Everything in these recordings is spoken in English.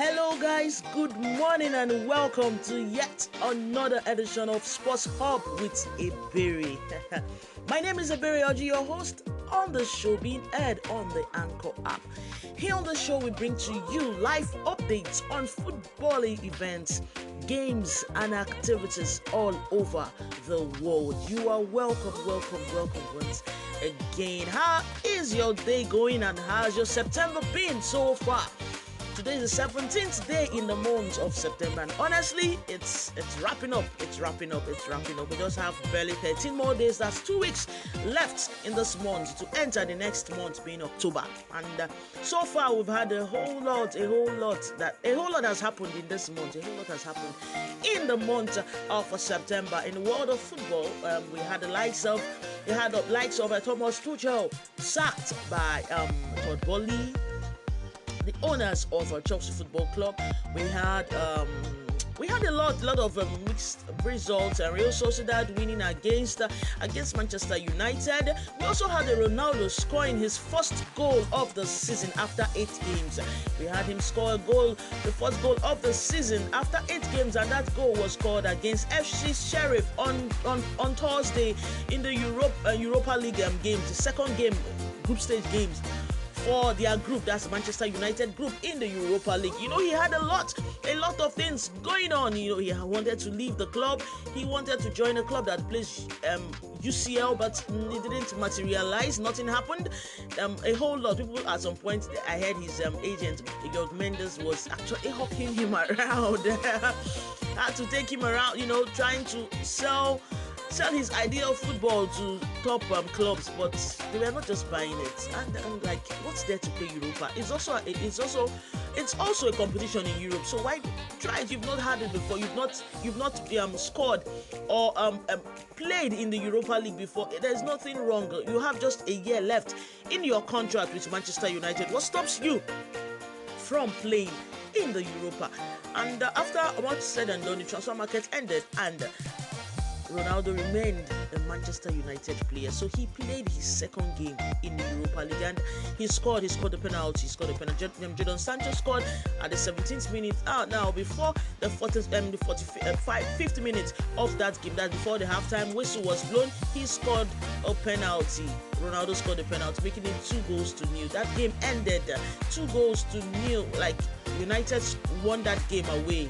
Hello, guys. Good morning and welcome to yet another edition of Sports Hub with Iberi. My name is Iberi Oji, your host on the show being aired on the Anchor app. Here on the show, we bring to you live updates on football events, games, and activities all over the world. You are welcome, welcome, welcome once again. How is your day going and how's your September been so far? Today is the 17th day in the month of September, and honestly, it's it's wrapping up. It's wrapping up. It's wrapping up. We just have barely 13 more days. That's two weeks left in this month to enter the next month, being October. And uh, so far, we've had a whole lot, a whole lot that a whole lot has happened in this month. A whole lot has happened in the month of September in the world of football. Um, we had the likes of we had the likes of uh, Thomas Tuchel sacked by um, Todd Boehly the owners of uh, Chelsea Football Club. We had um, we had a lot, lot of um, mixed results. And Real Sociedad winning against uh, against Manchester United. We also had a Ronaldo scoring his first goal of the season after eight games. We had him score a goal, the first goal of the season after eight games, and that goal was scored against FC Sheriff on on, on Thursday in the Europe uh, Europa League um, game, the second game, group stage games for their group, that's Manchester United group in the Europa League. You know, he had a lot, a lot of things going on. You know, he wanted to leave the club, he wanted to join a club that plays um, UCL, but it didn't materialize. Nothing happened. Um, a whole lot of people at some point, I heard his um, agent, George Mendes, was actually hawking him around. had to take him around, you know, trying to sell sell his idea of football to top um, clubs, but they were not just buying it. And, and like, what's there to play Europa? It's also it's also it's also a competition in Europe. So why try it? You've not had it before. You've not you've not um, scored or um, um, played in the Europa League before. There's nothing wrong. You have just a year left in your contract with Manchester United. What stops you from playing? in the Europa. And uh, after what's said and done, the transfer market ended, and Ronaldo remained a Manchester United player. So he played his second game in the Europa League and he scored. He scored the penalty. He scored the penalty. Jadon Sancho scored at the 17th minute. Ah, now before the 40th, um, the 45, 50 minutes of that game, that before the halftime whistle was blown, he scored a penalty. Ronaldo scored a penalty, making it two goals to nil. That game ended uh, two goals to nil. Like United won that game away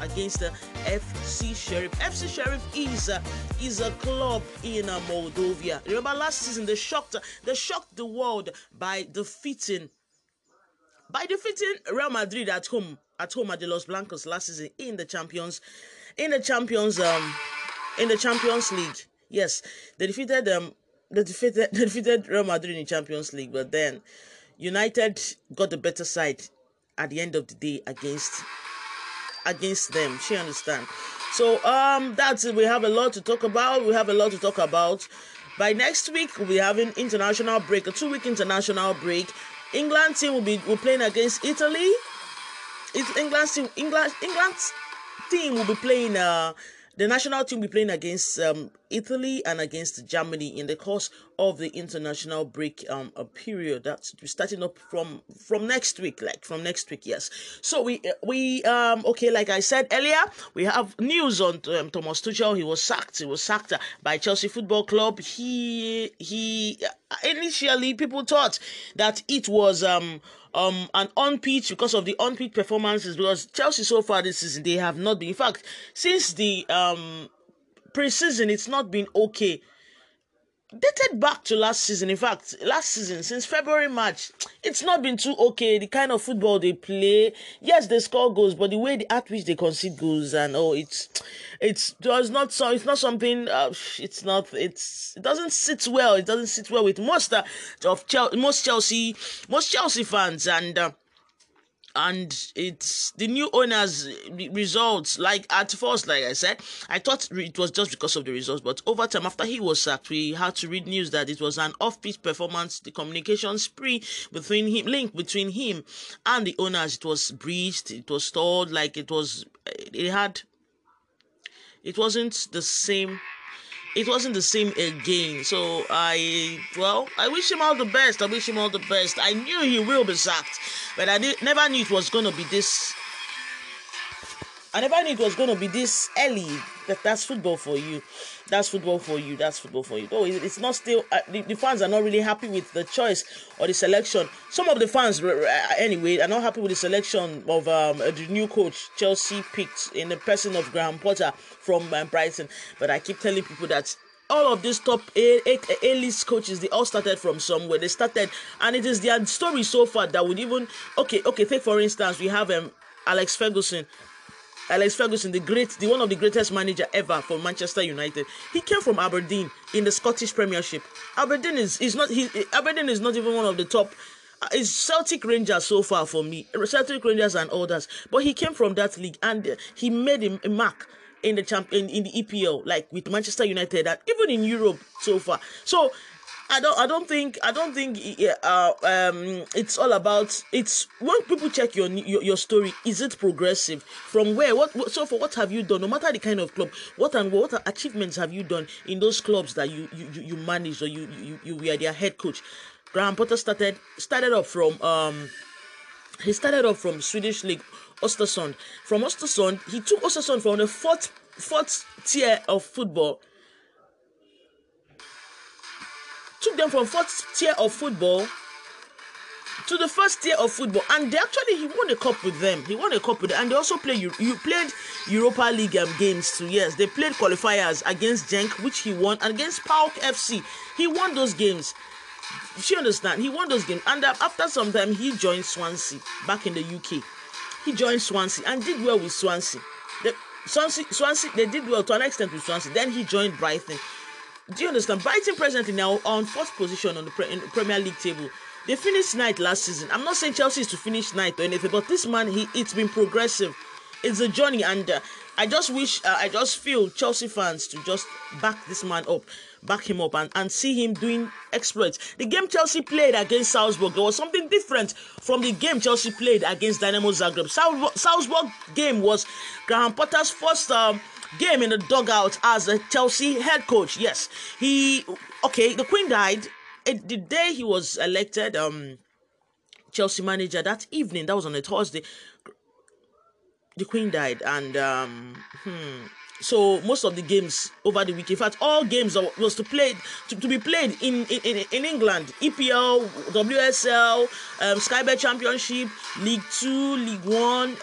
against the FC Sheriff. FC Sheriff is uh, is a club in uh, Moldova. Remember last season they shocked they shocked the world by defeating by defeating Real Madrid at home at home at the Los Blancos last season in the Champions in the Champions um in the Champions League. Yes, they defeated them. Um, they defeated they defeated Real Madrid in the Champions League, but then United got the better side at the end of the day against against them. She understand. So um that's it. We have a lot to talk about. We have a lot to talk about. By next week we'll be having international break, a two week international break. England team will be will playing against Italy. It's England team England England's team will be playing uh the national team will be playing against um, Italy and against Germany in the course of the international break um period that's starting up from from next week like from next week yes. So we we um okay like I said earlier we have news on um, Thomas Tuchel. He was sacked he was sacked by Chelsea Football Club. He he initially people thought that it was um um an on pitch because of the on pitch performances because Chelsea so far this season they have not been in fact since the um preseason it's not been okay dated back to last season. In fact last season since february march it's not been too okay. The kind of football they play yes they score goals but the way the at which they concede goals and oh it's it's does not so it's not something uh, it's not it's it doesn't sit well. It doesn't sit well with most uh, of most chelsea most chelsea fans and uh, and it's the new owners results like at first like i said i thought it was just because of the results but over time after he was sacked we had to read news that it was an off-pitch performance the communication spree between him link between him and the owners. It was breached it was stalled like it was eh, it had it wasn't the same it wasn't the same again. So I, well, I wish him all the best. I wish him all the best. I knew he will be sacked, but I did, never knew it was going to be this. I never knew it was going to be this early. That that's football for you. That's football for you. That's football for you. Though it's not still. Uh, the, the, fans are not really happy with the choice or the selection. Some of the fans, anyway, are not happy with the selection of um, the new coach Chelsea picked in the person of Graham Potter from um, Brighton. But I keep telling people that all of these top A, A, A coaches, they all started from somewhere. They started, and it is their story so far that would even okay, okay. Take for instance, we have um Alex Ferguson. Alex Ferguson, the great, the one of the greatest manager ever for Manchester United. He came from Aberdeen in the Scottish Premiership. Aberdeen is is not he Aberdeen is not even one of the top. Uh, it's Celtic Rangers so far for me. Celtic Rangers and others, but he came from that league and he made a mark in the champ in, in the EPL, like with Manchester United, and even in Europe so far. So I don't I don't think I don't think uh, um it's all about it's when people check your, your your story is it progressive from where what, what so for what have you done no matter the kind of club what and what achievements have you done in those clubs that you you, you managed or you, you you were their head coach Graham Potter started started off from um he started off from Swedish league Östersund. From Östersund, he took Östersund from the fourth fourth tier of football. Took them from fourth tier of football to the first tier of football, and they actually he won a cup with them. He won a cup with them, and they also played you, you played Europa League um, games too. Yes, they played qualifiers against Genk, which he won, and against PAOK FC. He won those games. She understand? He won those games, and uh, after some time, he joined Swansea back in the UK. He joined Swansea and did well with Swansea. The, Swansea, Swansea, they did well to an extent with Swansea. Then he joined Brighton. Do you understand? Brighton presently now on first position on the, pre- Premier League table. They finished ninth last season. I'm not saying Chelsea is to finish ninth or anything, but this man, he it's been progressive. It's a journey, and uh, I just wish, uh, I just feel Chelsea fans to just back this man up back him up and, and see him doing exploits. The game Chelsea played against Salzburg, there was something different from the game Chelsea played against Dynamo Zagreb. Salzburg, Salzburg game was Graham Potter's first um, game in the dugout as a Chelsea head coach. Yes, he okay. The Queen died it, the day he was elected um, Chelsea manager. That evening, that was on a Thursday. The Queen died, and um, hmm, so most of the games over the week in fact all games was to play to, to be played in, in in england. Epl wsl um, sky bet championship league two league one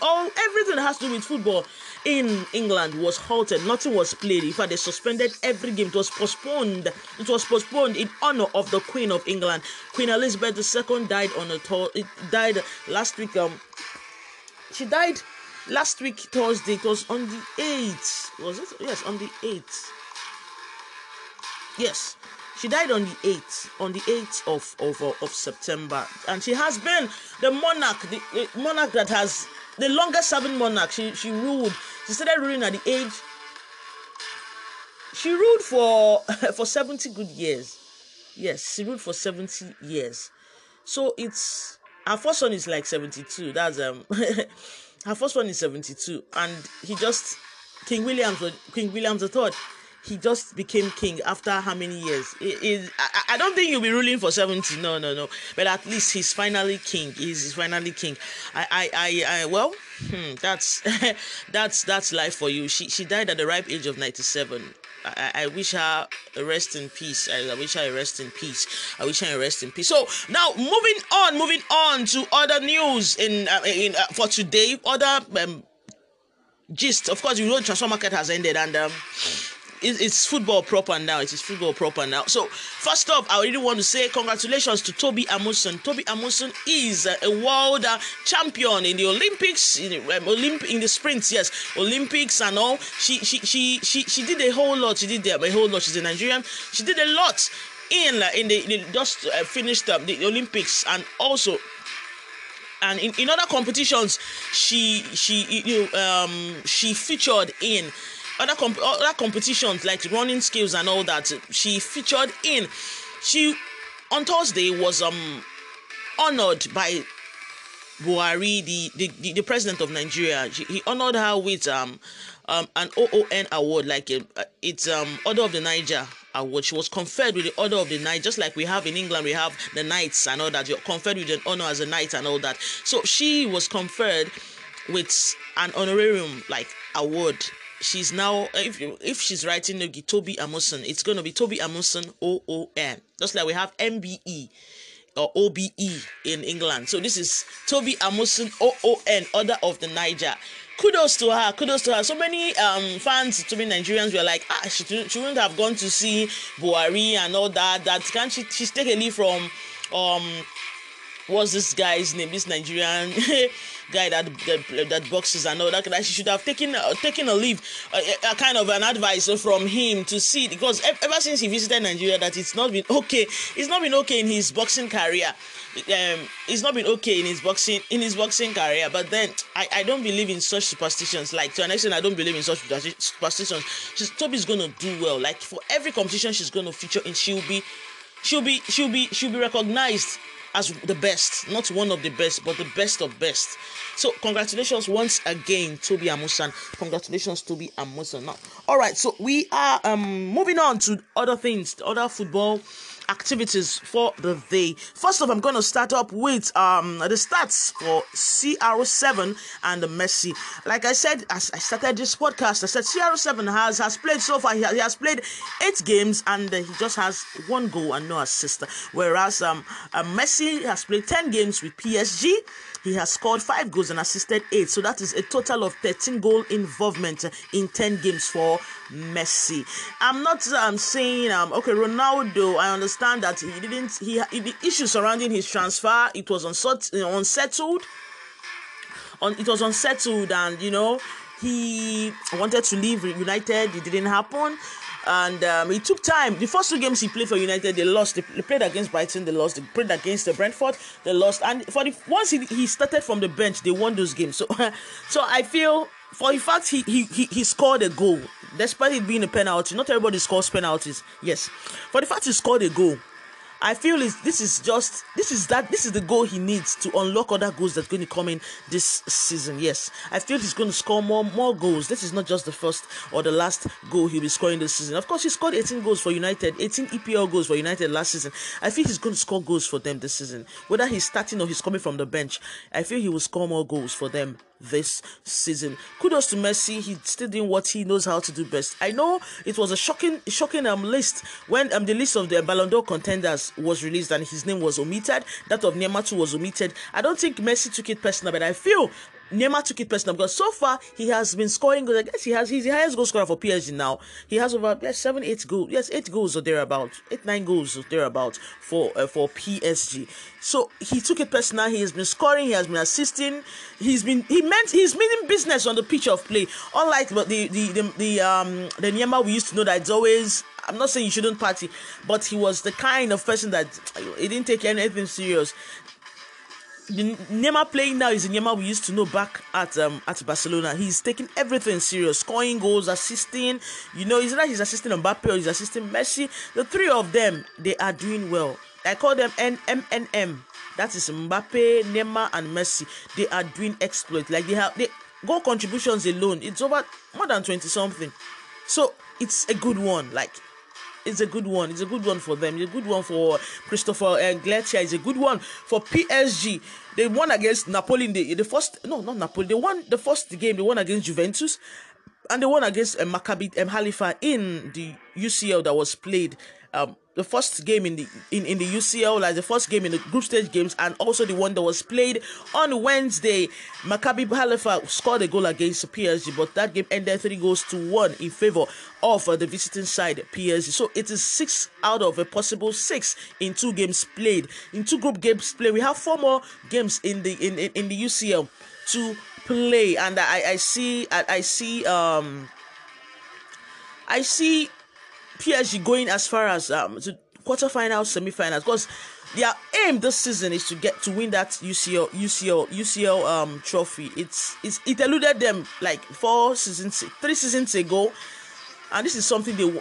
all everything has to do with football in england was halted. Nothing was played. In fact they suspended every game. It was postponed. It was postponed in honor of the queen of england. Queen elizabeth ii died on a tour it died last week um she died last week Thursday it was on the 8th was it? Yes on the 8th yes. She died on the 8th on the 8th of, of, of September. And she has been the monarch the, monarch that has the longest serving monarch. She, she ruled. She started ruling at the age she ruled for for 70 good years. Yes she ruled for 70 years. So it's her first son is like 72 that's um her first one is 72 and he just king williams king williams Third, he just became king after how many years? It, it, I, I don't think he'll be ruling for 70 no no no but at least he's finally king he's, he's finally king. I i i, I well hmm, that's that's that's life for you. She she died at the ripe age of 97 I, I wish her rest in peace. I, I, wish her rest in peace. I wish her rest in peace. So now moving on, moving on to other news in uh, in uh, for today. Other um, gist. Of course, you know, transfer market has ended and. Um, it's football proper now. It is football proper now. So first off, I really want to say congratulations to Tobi Amusan. Tobi Amusan is a world uh, champion in the Olympics, in the, um, Olymp- in the sprints. Yes, Olympics and all. She she she she she did a whole lot. She did a whole lot. She's a Nigerian. She did a lot in uh, in the, the just uh, finished uh, the Olympics and also and in, in other competitions she she you know, um she featured in other comp- other competitions like running skills and all that she featured in she on thursday was um honored by buhari the the, the president of nigeria. She, he honored her with um um an oon award like a, uh, it's um order of the niger award. She was conferred with the order of the knight just like we have in england we have the knights and all that. You're conferred with an honor as a knight and all that. So she was conferred with an honorarium like award. She's now if if she's writing the Toby Amuson, it's gonna be Toby Amuson O O N. Just like we have MBE or OBE in England. So this is Toby Amuson O O N, Order of the Niger. Kudos to her, kudos to her. So many um, fans, to me Nigerians, were like, ah, she, she wouldn't have gone to see Buhari and all that. That can't she? She's taken leave from um what's this guy's name? This Nigerian guy that that, that boxes and all that. That she should have taken uh, taken a leave, a, a, kind of an advice from him to see because ever since he visited Nigeria, that it's not been okay. It's not been okay in his boxing career. Um, it's not been okay in his boxing in his boxing career. But then I, I don't believe in such superstitions. Like to an extent, I don't believe in such superstitions. She's Tobi's gonna do well. Like for every competition she's gonna feature in, she'll be she'll be she'll be she'll be recognized as the best, not one of the best, but the best of best. So congratulations once again, Tobi Amusan. Congratulations, Tobi Amusan. Now, all right, so we are um moving on to other things, other football activities for the day. First off, I'm going to start up with um the stats for CR7 and Messi. Like I said, as I started this podcast, I said CR7 has has played so far. He, has played eight games and he just has one goal and no assist. Whereas um uh, Messi has played ten games with PSG. He has scored five goals and assisted eight. So that is a total of 13 goal involvement in 10 games for Messi. I'm not um, saying um okay Ronaldo. I understand that he didn't he, he the issue surrounding his transfer it was unsettled. On it was unsettled and you know he wanted to leave United. It didn't happen and um, it took time. The first two games he played for United, they lost. They, played against Brighton, they lost. They played against the Brentford, they lost. And for the once he, he started from the bench, they won those games. So, so I feel for the fact he, he he he scored a goal, despite it being a penalty. Not everybody scores penalties. Yes, for the fact he scored a goal, I feel is this is just this is that this is the goal he needs to unlock other goals that's going to come in this season. Yes, I feel he's going to score more more goals. This is not just the first or the last goal he'll be scoring this season. Of course, he scored 18 goals for United, 18 EPL goals for United last season. I feel he's going to score goals for them this season. Whether he's starting or he's coming from the bench, I feel he will score more goals for them this season. Kudos to Messi. He still doing what he knows how to do best. I know it was a shocking, shocking um list when um the list of the Ballon d'Or contenders was released and his name was omitted. That of Neymar too was omitted. I don't think Messi took it personal, but I feel Neymar took it personal because so far he has been scoring goals. I guess he has he's the highest goal scorer for PSG now. He has over yes, seven, eight goals. Yes, eight goals or thereabout. Eight, nine goals or thereabout for uh, for PSG. So he took it personal. He has been scoring. He has been assisting. He's been he meant he's meaning business on the pitch of play. Unlike the the the, the, the um the Neymar we used to know that it's always I'm not saying you shouldn't party, but he was the kind of person that he didn't take anything serious the Neymar playing now is the Neymar we used to know back at um at Barcelona. He's taking everything serious, scoring goals, assisting. You know, he's not he's assisting Mbappe or he's assisting Messi. The three of them they are doing well. I call them NMNM. That is Mbappe, Neymar, and Messi. They are doing exploit. Like they have they goal contributions alone. It's over more than twenty something. So it's a good one. Like it's a good one. It's a good one for them. It's a good one for Christopher uh, Galtier. It's a good one for PSG. They won against Napoli in the, the first. No, not Napoli. They won the first game. They won against Juventus, and they won against uh, Maccabi um, Haifa in the UCL that was played um, the first game in the in, in the UCL, like the first game in the group stage games, and also the one that was played on Wednesday. Maccabi Haifa scored a goal against PSG, but that game ended three goals to one in favor of uh, the visiting side PSG. So it is six out of a possible six in two games played. In two group games played, we have four more games in the in in, in the UCL to play, and I I see I, I see um I see PSG going as far as um to quarterfinals, semi-finals because their aim this season is to get to win that UCL UCL UCL um trophy. It's it's it eluded them like four seasons, three seasons ago, and this is something they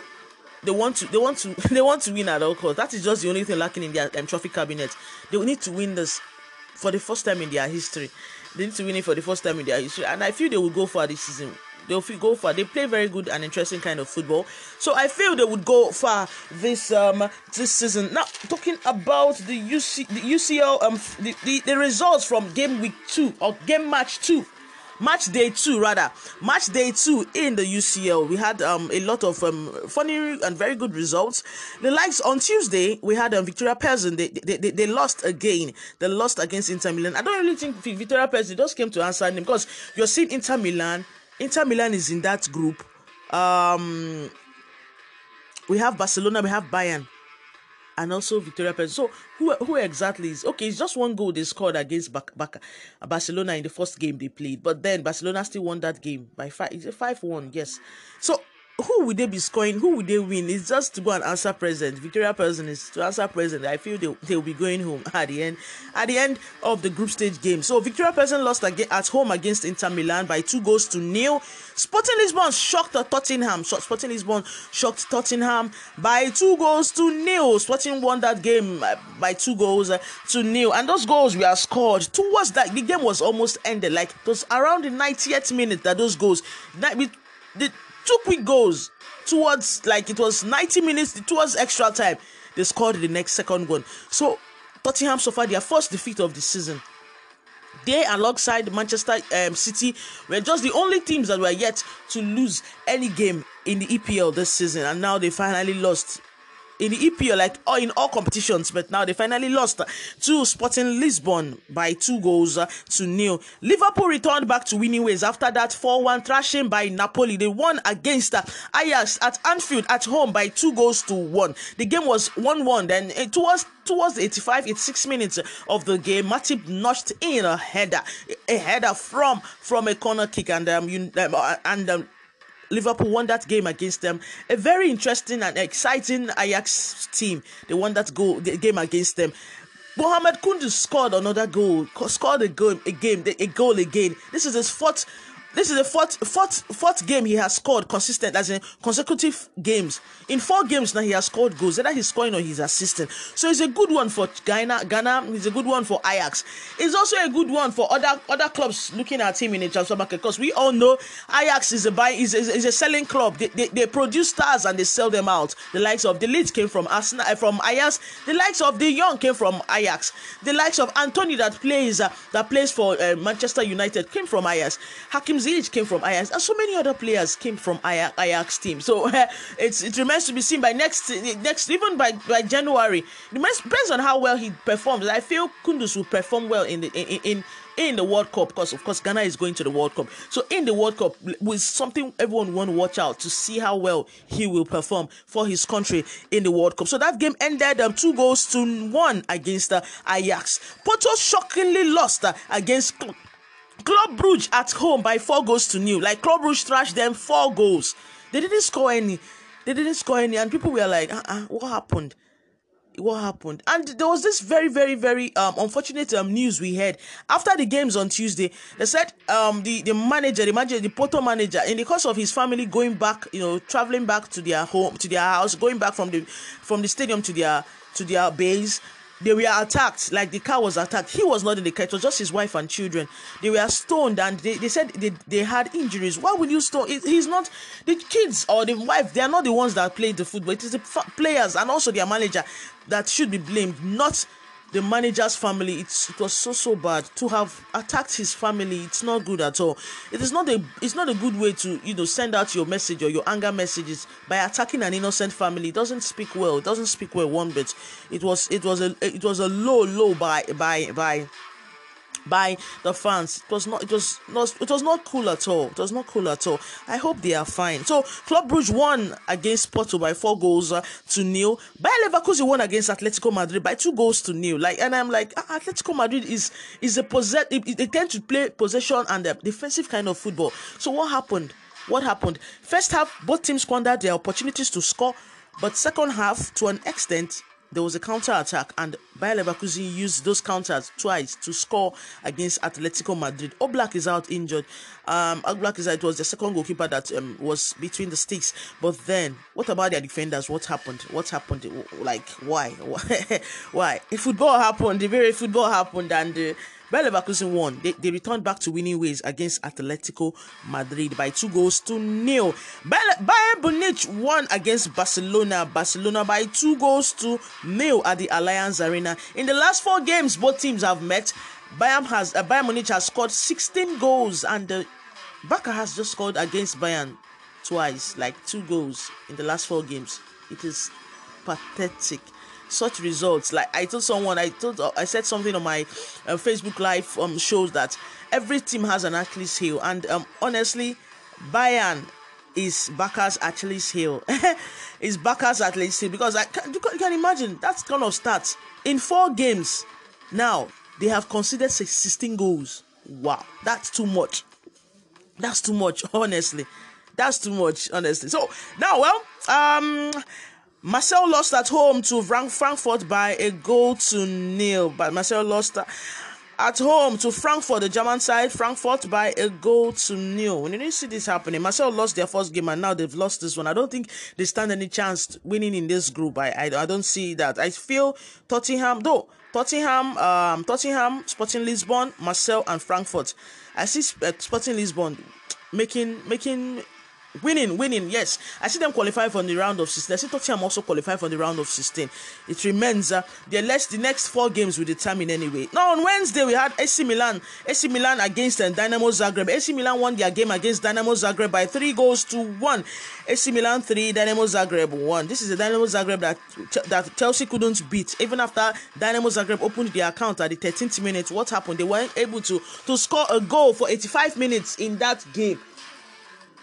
they want to they want to they want to win at all costs. That is just the only thing lacking in their um, trophy cabinet. They need to win this for the first time in their history. They need to win it for the first time in their history, and I feel they will go for this season they'll go far. They play very good and interesting kind of football. So I feel they would go far this um this season. Now talking about the UC the UCL um the, the, the results from game week two or game match two match day two rather match day two in the ucl we had um, a lot of um, funny and very good results the likes on tuesday we had um, Viktoria Plzeň. They, they, they, they lost again they lost against inter milan i don't really think Viktoria Plzeň just came to answer them because you're seeing inter milan inter milan is in that group um we have barcelona we have bayern and also Viktoria Plzeň. So who who exactly is okay? It's just one goal they scored against Bac- Bac- Barcelona in the first game they played, but then Barcelona still won that game by five. Is it five one? Yes. So who would they be scoring? Who would they win? It's just to go and answer present. Viktoria Plzeň is to answer present. I feel they they'll be going home at the end at the end of the group stage game. So Viktoria Plzeň lost again at home against Inter Milan by two goals to nil. Sporting Lisbon shocked Tottenham. Sporting Lisbon shocked Tottenham by two goals to nil. Sporting won that game uh, by two goals uh, to nil, and those goals were scored towards that. The game was almost ended. Like it was around the 90th minute that those goals. That the two quick goals towards like it was 90 minutes towards extra time. They scored the next second one. So Tottenham suffered their first defeat of the season. They, alongside Manchester um, City, were just the only teams that were yet to lose any game in the EPL this season, and now they finally lost in the EPL, like or in all competitions, but now they finally lost to Sporting Lisbon by two goals to nil. Liverpool returned back to winning ways after that 4-1 thrashing by Napoli. They won against Ajax at Anfield at home by two goals to one. The game was 1-1. Then it was towards the 85 86 minutes of the game matip notched in a header a header from from a corner kick and um, you, um and um, Liverpool won that game against them. A very interesting and exciting Ajax team. They won that goal the game against them. Mohamed Kudus scored another goal, scored a goal, a game, a goal again. This is his fourth this is the fourth fourth fourth game he has scored consistent as in consecutive games. In four games now he has scored goals, either he's scoring or he's assisting. So it's a good one for Ghana. Ghana is a good one for Ajax. It's also a good one for other other clubs looking at him in the transfer market because we all know Ajax is a buy is, is, is, a selling club. They, they, they produce stars and they sell them out. The likes of de Ligt came from Arsenal uh, from Ajax. The likes of de Jong came from Ajax. The likes of Antony that plays uh, that plays for uh, Manchester United came from Ajax. Hakim Ziyech came from Ajax, and so many other players came from Ajax, Ajax team. So uh, it's it remains to be seen by next next even by by January. It depends on how well he performs. I feel Kudus will perform well in the in, in in the World Cup because of course Ghana is going to the World Cup. So in the World Cup with something everyone want to watch out to see how well he will perform for his country in the World Cup. So that game ended um, two goals to one against uh, Ajax. Porto shockingly lost uh, against Club Brugge at home by four goals to nil. Like Club Brugge thrashed them four goals. They didn't score any. They didn't score any, and people were like, uh-uh, "What happened? What happened?" And there was this very, very, very um, unfortunate um, news we heard after the games on Tuesday. They said um, the the manager, the manager, the Porto manager, in the course of his family going back, you know, traveling back to their home, to their house, going back from the from the stadium to their to their base they were attacked. Like the car was attacked. He was not in the car. It was just his wife and children. They were stoned and they, they said they, they had injuries. Why will you stone? He's not the kids or the wife they are not the ones that played the football. It is the players and also their manager that should be blamed not the manager's family it's it was so so bad. To have attacked his family it's not good at all. It is not a it's not a good way to you know send out your message or your anger messages. By attacking an innocent family it doesn't speak well. It doesn't speak well one bit. It was it was a it was a low low by by by by the fans. It was not. It was not. It was not cool at all. It was not cool at all. I hope they are fine. So Club Brugge won against Porto by four goals uh, to nil. Bayer Leverkusen won against Atletico Madrid by two goals to nil. Like, and I'm like, ah, Atletico Madrid is is a possess. They tend to play possession and a defensive kind of football. So what happened? What happened? First half, both teams squandered their opportunities to score, but second half, to an extent, there was a counter attack, and Bayer Leverkusen used those counters twice to score against Atletico Madrid. Oblak is out injured. Um, Oblak is out. It was the second goalkeeper that um, was between the sticks. But then, what about their defenders? What happened? What happened? Like, why? why? If football happened, the very football happened, and. Uh, Bayer Leverkusen won. They, they returned back to winning ways against Atletico Madrid by two goals to nil. Bayern Munich won against Barcelona. Barcelona by two goals to nil at the Allianz Arena. In the last four games, both teams have met. Bayern has uh, Bayern Munich has scored 16 goals, and uh, Barca has just scored against Bayern twice, like two goals in the last four games. It is pathetic. Such results, like I told someone, I told, uh, I said something on my uh, Facebook Live um, shows that every team has an Achilles heel, and um, honestly, Bayern is Barca's Achilles heel. is Barca's Achilles heel because I can, you can imagine that's kind of stats in four games. Now they have conceded 16 goals. Wow, that's too much. That's too much, honestly. That's too much, honestly. So now, well, um, Marseille lost at home to Frankfurt by a goal to nil. But Marseille lost at home to Frankfurt, the German side, Frankfurt by a goal to nil. When you didn't see this happening, Marseille lost their first game and now they've lost this one. I don't think they stand any chance winning in this group. I, I, I don't see that. I feel Tottenham, though, Tottenham, um, Tottenham, Sporting Lisbon, Marseille, and Frankfurt. I see Sporting Lisbon making making winning, winning. Yes, I see them qualify for the round of 16. I see Tottenham also qualify for the round of 16. It remains uh, the less the next four games will determine anyway. Now on Wednesday we had AC Milan, AC Milan against uh, Dynamo Zagreb. AC Milan won their game against Dynamo Zagreb by three goals to one. AC Milan three, Dynamo Zagreb one. This is the Dynamo Zagreb that that Chelsea couldn't beat even after Dynamo Zagreb opened their account at the 13th minute. What happened? They weren't able to to score a goal for 85 minutes in that game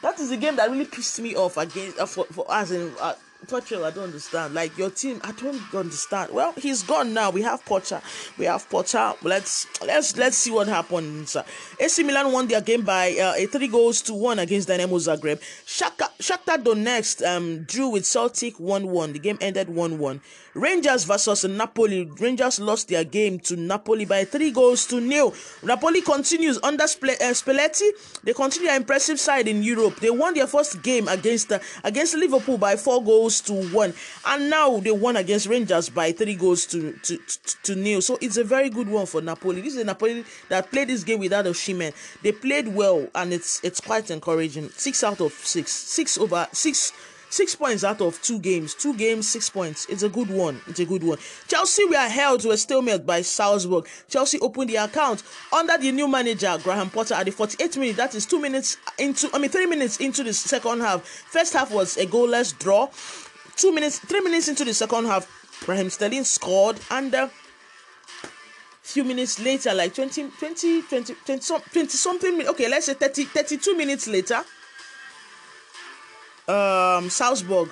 that is the game that really pissed me off against uh, for, for us in uh, Potter, I don't understand. Like your team, I don't understand. Well, he's gone now. We have Potter. We have Potter. Let's let's let's see what happens. AC Milan won their game by uh, a three goals to one against Dynamo Zagreb. Shaka, Shakhtar Donetsk um, drew with Celtic one one. The game ended one one. Rangers versus Napoli. Rangers lost their game to Napoli by three goals to nil. Napoli continues under uh, Spalletti. They continue their impressive side in Europe. They won their first game against uh, against Liverpool by four goals to one, and now they won against Rangers by three goals to to, to, to nil. So it's a very good one for Napoli. This is a Napoli that played this game without a Osimhen. They played well, and it's it's quite encouraging. Six out of six, six over six Six points out of two games. Two games, six points. It's a good one. It's a good one. Chelsea were held to a stalemate by Salzburg. Chelsea opened the account under the new manager, Graham Potter, at the 48th minute. That is two minutes into, I mean, three minutes into the second half. First half was a goalless draw. Two minutes, three minutes into the second half, Raheem Sterling scored. And uh, few minutes later, like 20, 20, 20, 20, 20 something, okay, let's say 30, 32 minutes later, um, Salzburg.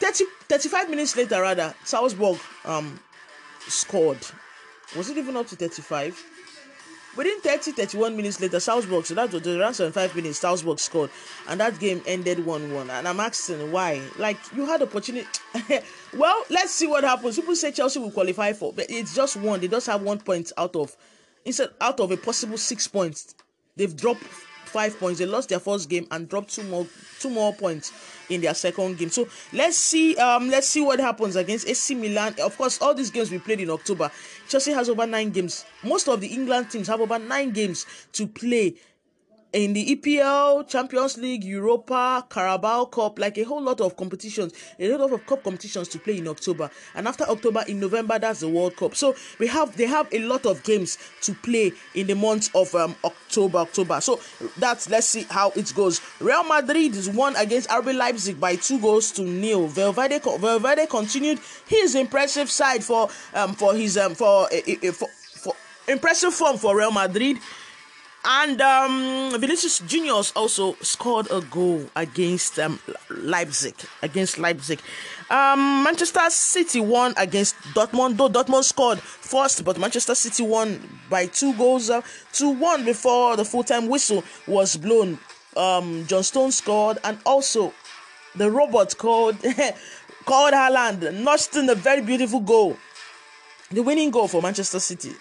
30, 35 minutes later, rather, Salzburg um, scored. Was it even up to 35? Within 30, 31 minutes later, Salzburg, so that was around 75 minutes, Salzburg scored. And that game ended 1 1. And I'm asking why. Like, you had opportunity. well, let's see what happens. People say Chelsea will qualify for, but it's just one. They just have one point out of, instead, out of a possible six points. They've dropped five points. They lost their first game and dropped two more two more points in their second game. So let's see um let's see what happens against AC Milan. Of course, all these games we played in October. Chelsea has over nine games. Most of the England teams have over nine games to play in the EPL, Champions League, Europa, Carabao Cup, like a whole lot of competitions, a lot of cup competitions to play in October. And after October, in November, that's the World Cup. So we have they have a lot of games to play in the month of um, October. October. So that's let's see how it goes. Real Madrid is won against RB Leipzig by two goals to nil. Valverde, continued his impressive side for um for his um for, uh, uh, for, for impressive form for Real Madrid. And um, Vinicius Juniors also scored a goal against um, Leipzig. Against Leipzig, um, Manchester City won against Dortmund. Though Dortmund scored first, but Manchester City won by two goals uh, to one before the full-time whistle was blown. Um, John Stone scored, and also the robot called called Haaland notched in a very beautiful goal, the winning goal for Manchester City.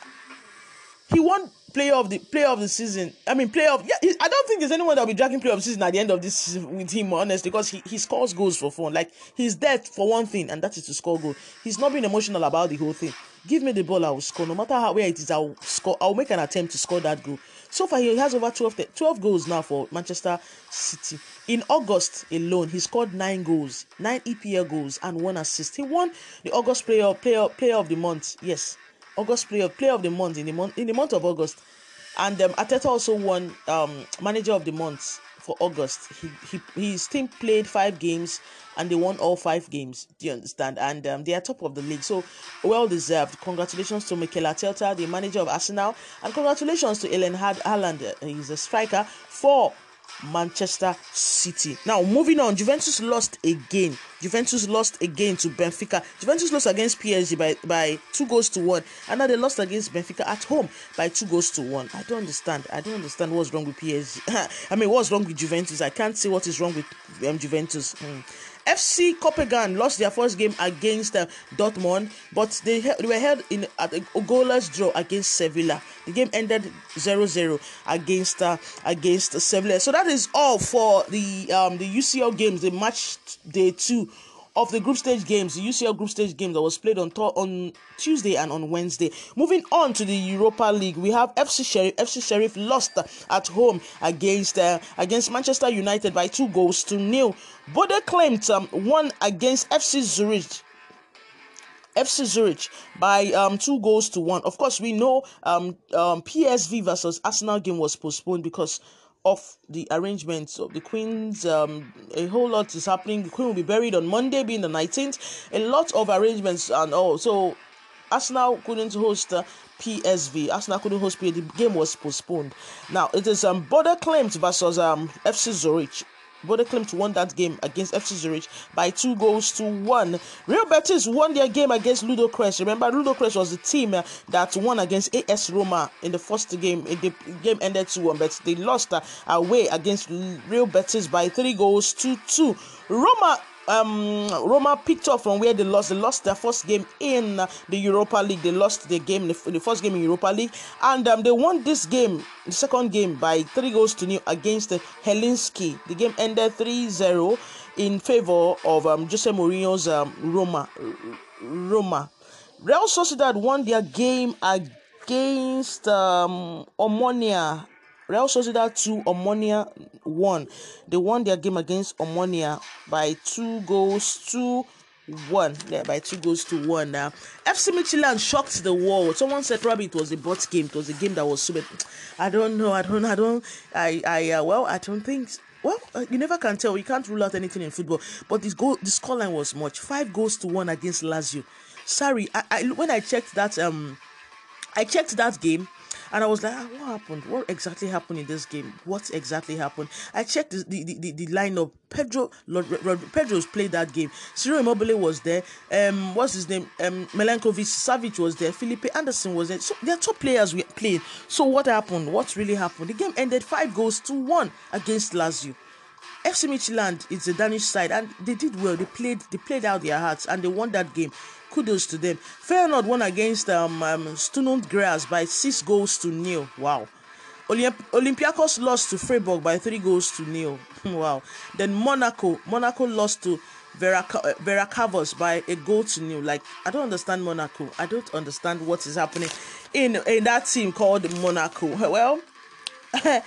He won player of the player of the season. I mean, player of yeah. I don't think there's anyone that'll be dragging player of the season at the end of this season with him, honestly, because he, he scores goals for fun. Like he's there for one thing, and that is to score goal. He's not being emotional about the whole thing. Give me the ball, I will score. No matter how where it is, I'll score. I'll make an attempt to score that goal. So far, he has over 12, 12 goals now for Manchester City. In August alone, he scored nine goals, nine EPL goals, and one assist. He won the August player player player of the month. Yes, August player player of the month in the month in the month of August, and um, Arteta also won um, manager of the month for August. He, he his team played five games and they won all five games. Do you understand? And um, they are top of the league, so well deserved. Congratulations to Mikel Arteta, the manager of Arsenal, and congratulations to Erling Haaland. He's a striker for Manchester City. Now, moving on, Juventus lost again. Juventus lost again to Benfica. Juventus lost against PSG by, by two goals to one, and now they lost against Benfica at home by two goals to one. I don't understand. I don't understand what's wrong with PSG. I mean, what's wrong with Juventus? I can't see what is wrong with um, Juventus. Hmm. FC Copenhagen lost their first game against uh, Dortmund, but they, they were held in at a goalless draw against Sevilla. The game ended 0-0 against uh, against Sevilla. So that is all for the um, the UCL games, the match day two of the group stage games, the UCL group stage game that was played on th- on Tuesday and on Wednesday. Moving on to the Europa League, we have FC Sheriff. FC Sheriff lost at home against uh, against Manchester United by two goals to nil. Bodø/Glimt um, won against FC Zurich. FC Zurich by um, two goals to one. Of course, we know um, um, PSV versus Arsenal game was postponed because of the arrangements of the Queen's. Um, a whole lot is happening. The Queen will be buried on Monday, being the 19th. A lot of arrangements and all. So Arsenal couldn't host uh, PSV. Arsenal couldn't host PSV. The game was postponed. Now it is um, Bodø/Glimt versus um, FC Zurich. Bodø/Glimt won that game against FC Zurich by two goals to one. Real Betis won their game against Ludogorets. Remember, Ludogorets was the team uh, that won against AS Roma in the first game. The game ended 2 1, but they lost uh, away against Real Betis by three goals to two. Roma um, Roma picked up from where they lost. They lost their first game in the Europa League. They lost the game, the, the first game in Europa League, and um, they won this game, the second game, by three goals to nil against Helsinki. The game ended 3-0 in favor of um, Jose Mourinho's um, Roma. Roma. Real Sociedad won their game against um, Omonia Real Sociedad 2, Omonia 1. They won their game against Omonia by 2 goals to 1. Yeah, by 2 goals to 1 now. FC Midtjylland shocked the world. Someone said probably it was a bot game. It was a game that was super. I don't know. I don't I don't I I uh, well, I don't think well, uh, you never can tell. You can't rule out anything in football. But this goal, the scoreline was much. Five goals to one against Lazio. Sorry, I, I when I checked that um, I checked that game and I was like, ah, what happened? What exactly happened in this game? What exactly happened? I checked the the, the, the lineup. Pedro Pedro's played that game. Ciro Immobile was there. Um, what's his name? Um, Milinkovic Savic was there. Felipe Anderson was there. So their top players were playing. So what happened? What really happened? The game ended five goals to one against Lazio. FC Midtjylland is a Danish side and they did well. They played they played out their hearts and they won that game kudos to them. Feyenoord won against um, um, Sturm Graz by six goals to nil. Wow. Olymp- Olympiacos lost to Freiburg by three goals to nil. wow. Then Monaco, Monaco lost to Verac- Ferencváros by a goal to nil. Like I don't understand Monaco. I don't understand what is happening in in that team called Monaco. Well.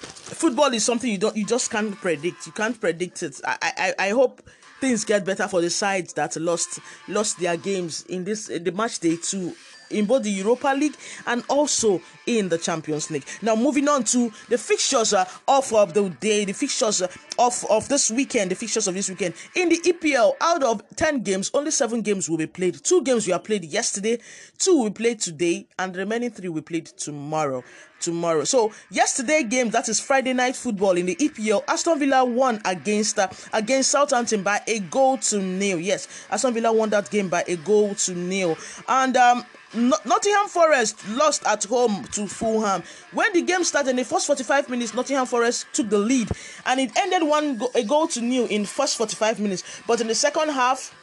football is something you don't you just can't predict you can't predict it i i, I hope things get better for the sides that lost lost their games in this in the match day two in both the Europa League and also in the Champions League. Now, moving on to the fixtures uh, of, of the day, the fixtures uh, of, of this weekend, the fixtures of this weekend. In the EPL, out of 10 games, only 7 games will be played. Two games were played yesterday, two be played today, and the remaining three be played tomorrow tomorrow. So yesterday game that is Friday night football in the EPL. Aston Villa won against uh, against Southampton by a goal to nil. Yes, Aston Villa won that game by a goal to nil. And um, Nottingham Forest lost at home to Fulham. When the game started in the first 45 minutes, Nottingham Forest took the lead and it ended one go- a goal to nil in first 45 minutes. But in the second half,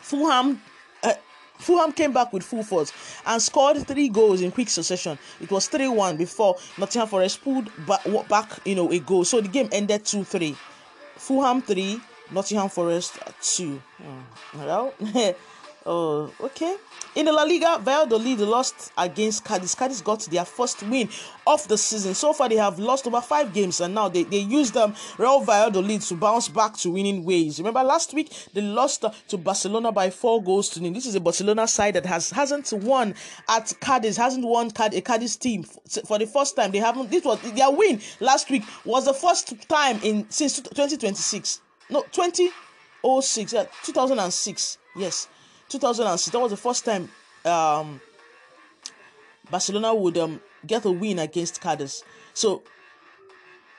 Fulham Fulham came back with full force and scored three goals in quick succession. It was 3 1 before Nottingham Forest pulled back, back you know, a goal. So the game ended 2 3. Fulham 3, Nottingham Forest 2. Hmm. Well, Oh, okay. In the La Liga, Valladolid lost against Cadiz. Cadiz got their first win of the season. So far, they have lost over five games, and now they, they used them Real Valladolid to bounce back to winning ways. Remember, last week they lost to Barcelona by four goals to nil. This is a Barcelona side that has hasn't won at Cadiz, hasn't won a Cadiz team for the first time. They haven't. This was their win last week was the first time in since 2026. No, 2006, yeah, 2006. Yes 2006. That was the first time um, Barcelona would um, get a win against Cadiz. So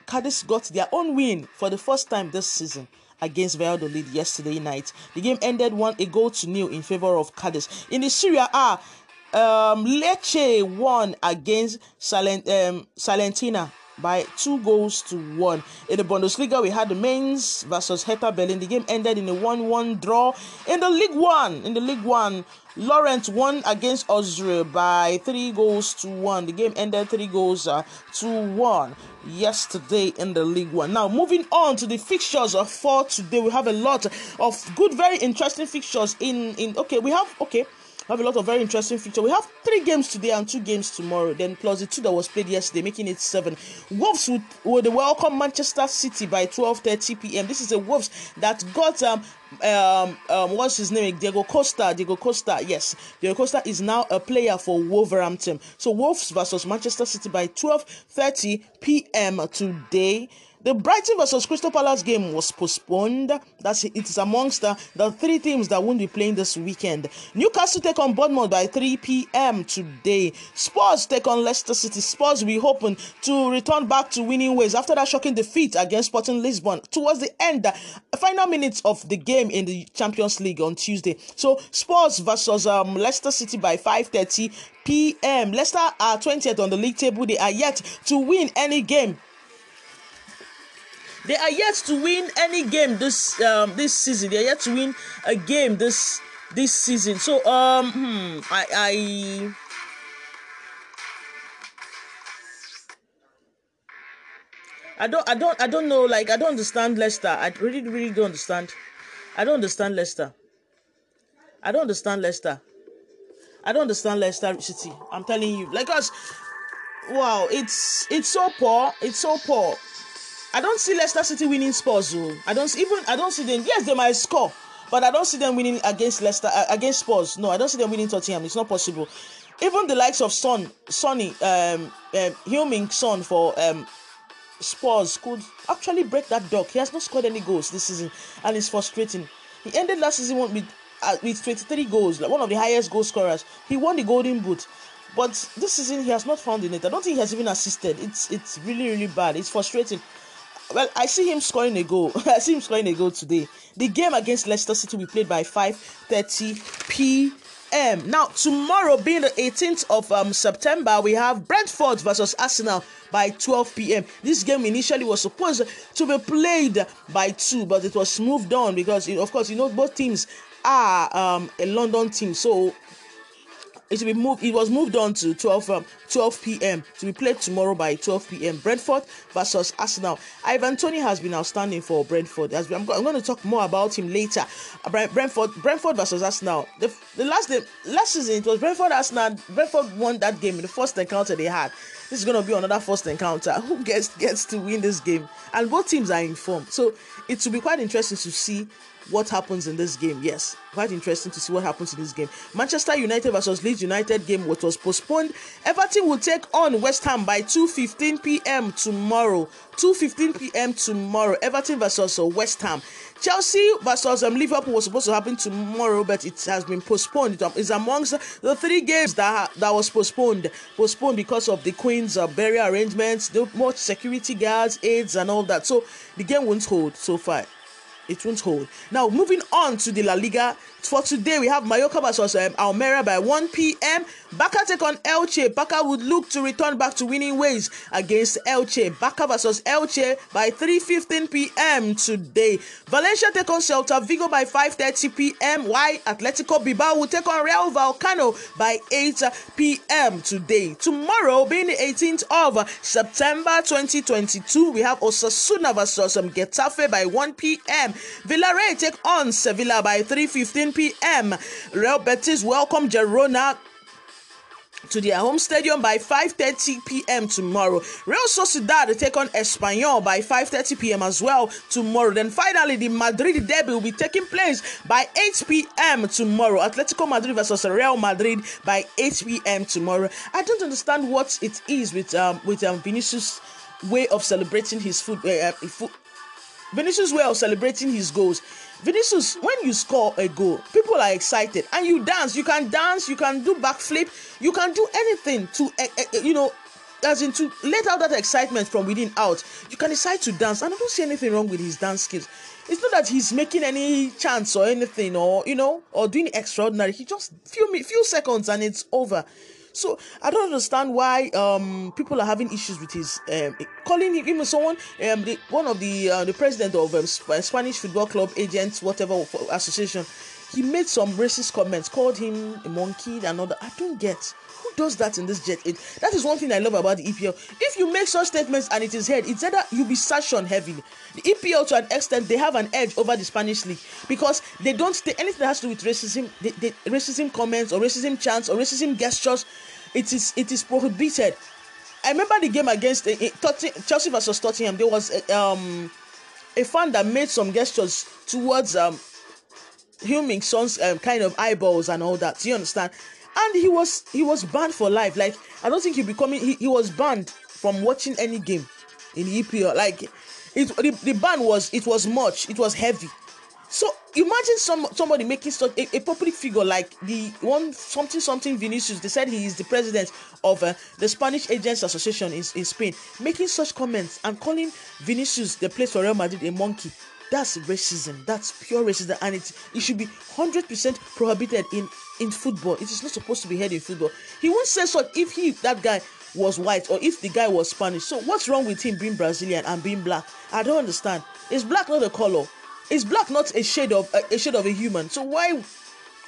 Cadiz got their own win for the first time this season against Valladolid yesterday night. The game ended one a goal to nil in favor of Cadiz. In the Serie A, um, Lecce won against Salent, um, Salentina by two goals to one. In the Bundesliga, we had the Mainz versus Hertha Berlin. The game ended in a 1 1 draw. In the League One, in the League One, Lorient won against Auxerre by three goals to one. The game ended three goals uh, to one yesterday in the League One. Now, moving on to the fixtures for today, we have a lot of good, very interesting fixtures. In in okay, we have okay have a lot of very interesting feature. We have three games today and two games tomorrow. Then plus the two that was played yesterday, making it seven. Wolves would, would welcome Manchester City by 12:30 p.m. This is a Wolves that got um um, um what's his name Diego Costa Diego Costa yes Diego Costa is now a player for Wolverhampton so Wolves versus Manchester City by 12:30 p.m. today the Brighton versus Crystal Palace game was postponed. That's it is amongst the, the three teams that won't be playing this weekend. Newcastle take on Bournemouth by 3 p.m. today. Spurs take on Leicester City. Spurs will be hoping to return back to winning ways after that shocking defeat against Sporting Lisbon towards the end, the final minutes of the game in the Champions League on Tuesday. So Spurs versus um, Leicester City by 5:30 p.m. Leicester are 20th on the league table. They are yet to win any game they are yet to win any game this um this season. They are yet to win a game this this season. So um hmm, I I I don't I don't I don't know like I don't understand Leicester. I really really don't understand. I don't understand Leicester. I don't understand Leicester. I don't understand Leicester City. I'm telling you. Like us wow, it's it's so poor. It's so poor. I don't see Leicester City winning Spurs. Though. I don't even I don't see them. Yes, they might score, but I don't see them winning against Leicester uh, against Spurs. No, I don't see them winning Tottenham. It's not possible. Even the likes of Son, Sonny, um, um, Heung-min Son for um, Spurs could actually break that dog. He has not scored any goals this season, and it's frustrating. He ended last season with uh, with 23 goals, like one of the highest goal scorers. He won the Golden Boot. But this season he has not found in it. I don't think he has even assisted. It's it's really really bad. It's frustrating. Well, I see him scoring a goal. I see him scoring a goal today. The game against Leicester City will be played by 5:30 p.m. Now, tomorrow, being the 18th of um, September, we have Brentford versus Arsenal by 12 p.m. This game initially was supposed to be played by two, but it was moved on because, of course, you know both teams are um, a London team, so it will be moved. It was moved on to 12 um, 12 p.m. to be played tomorrow by 12 p.m. Brentford versus Arsenal. Ivan Toney has been outstanding for Brentford. As I'm, I'm going to talk more about him later. Uh, Brentford Brentford versus Arsenal. The, the last last season it was Brentford Arsenal. Brentford won that game in the first encounter they had. This is going to be another first encounter. Who gets gets to win this game? And both teams are in form, so it will be quite interesting to see what happens in this game. Yes, quite interesting to see what happens in this game. Manchester United versus Leeds United game, which was postponed. Everton will take on West Ham by 2:15 p.m. tomorrow. 2:15 p.m. tomorrow. Everton versus West Ham. Chelsea versus um, Liverpool was supposed to happen tomorrow, but it has been postponed. It's amongst the three games that that was postponed. Postponed because of the Queen's uh, burial arrangements, the much security guards, aids, and all that. So the game won't hold so far it won't hold. Now, moving on to the La Liga. For today, we have Mallorca versus um, Almeria by 1 p.m. Barca take on Elche. Barca would look to return back to winning ways against Elche. Barca versus Elche by 3:15 p.m. today. Valencia take on Celta Vigo by 5:30 p.m. Why Atletico Bilbao will take on Real Vallecano by 8 p.m. today. Tomorrow, being the 18th of September 2022, we have Osasuna versus um, Getafe by 1 p.m. Villarreal take on Sevilla by 3:15 p.m. Real Betis welcome Girona to their home stadium by 5:30 p.m. tomorrow. Real Sociedad take on Espanyol by 5:30 p.m. as well tomorrow. Then finally, the Madrid derby will be taking place by 8 p.m. tomorrow. Atletico Madrid versus Real Madrid by 8 p.m. tomorrow. I don't understand what it is with um with um Vinicius' way of celebrating his food, Uh, foot Vinicius' way of celebrating his goals. Vinicius, when you score a goal, people are excited and you dance. You can dance, you can do backflip, you can do anything to, uh, uh, you know, as in to let out that excitement from within out. You can decide to dance, and I don't see anything wrong with his dance skills. It's not that he's making any chance or anything, or you know, or doing extraordinary. He just few few seconds and it's over. So I don't understand why um, people are having issues with his um, calling him even someone um, the, one of the uh, the president of um, Spanish football club agents whatever association. He made some racist comments, called him a monkey and all. I don't get who does that in this jet. That is one thing I love about the EPL. If you make such statements and it is heard, it's either you'll be sanctioned heavily. The EPL, to an extent, they have an edge over the Spanish league because they don't stay anything that has to do with racism, they, racism comments or racism chants or racism gestures. It is it is prohibited. I remember the game against uh, Chelsea versus Tottenham. There was a, um, a fan that made some gestures towards um, Heung-min Son's um, kind of eyeballs and all that. Do you understand? And he was he was banned for life. Like I don't think he becoming he, he was banned from watching any game in EPL. Like it the, the ban was it was much. It was heavy. So imagine some somebody making such a, a public figure like the one something something Vinicius. They said he is the president of uh, the Spanish Agents Association in, in Spain, making such comments and calling Vinicius the place for Real Madrid a monkey. That's racism. That's pure racism, and it it should be hundred percent prohibited in in football. It is not supposed to be heard in football. He won't say so if he that guy was white or if the guy was Spanish. So what's wrong with him being Brazilian and being black? I don't understand. Is black not a color? Is black not a shade of a, shade of a human? So why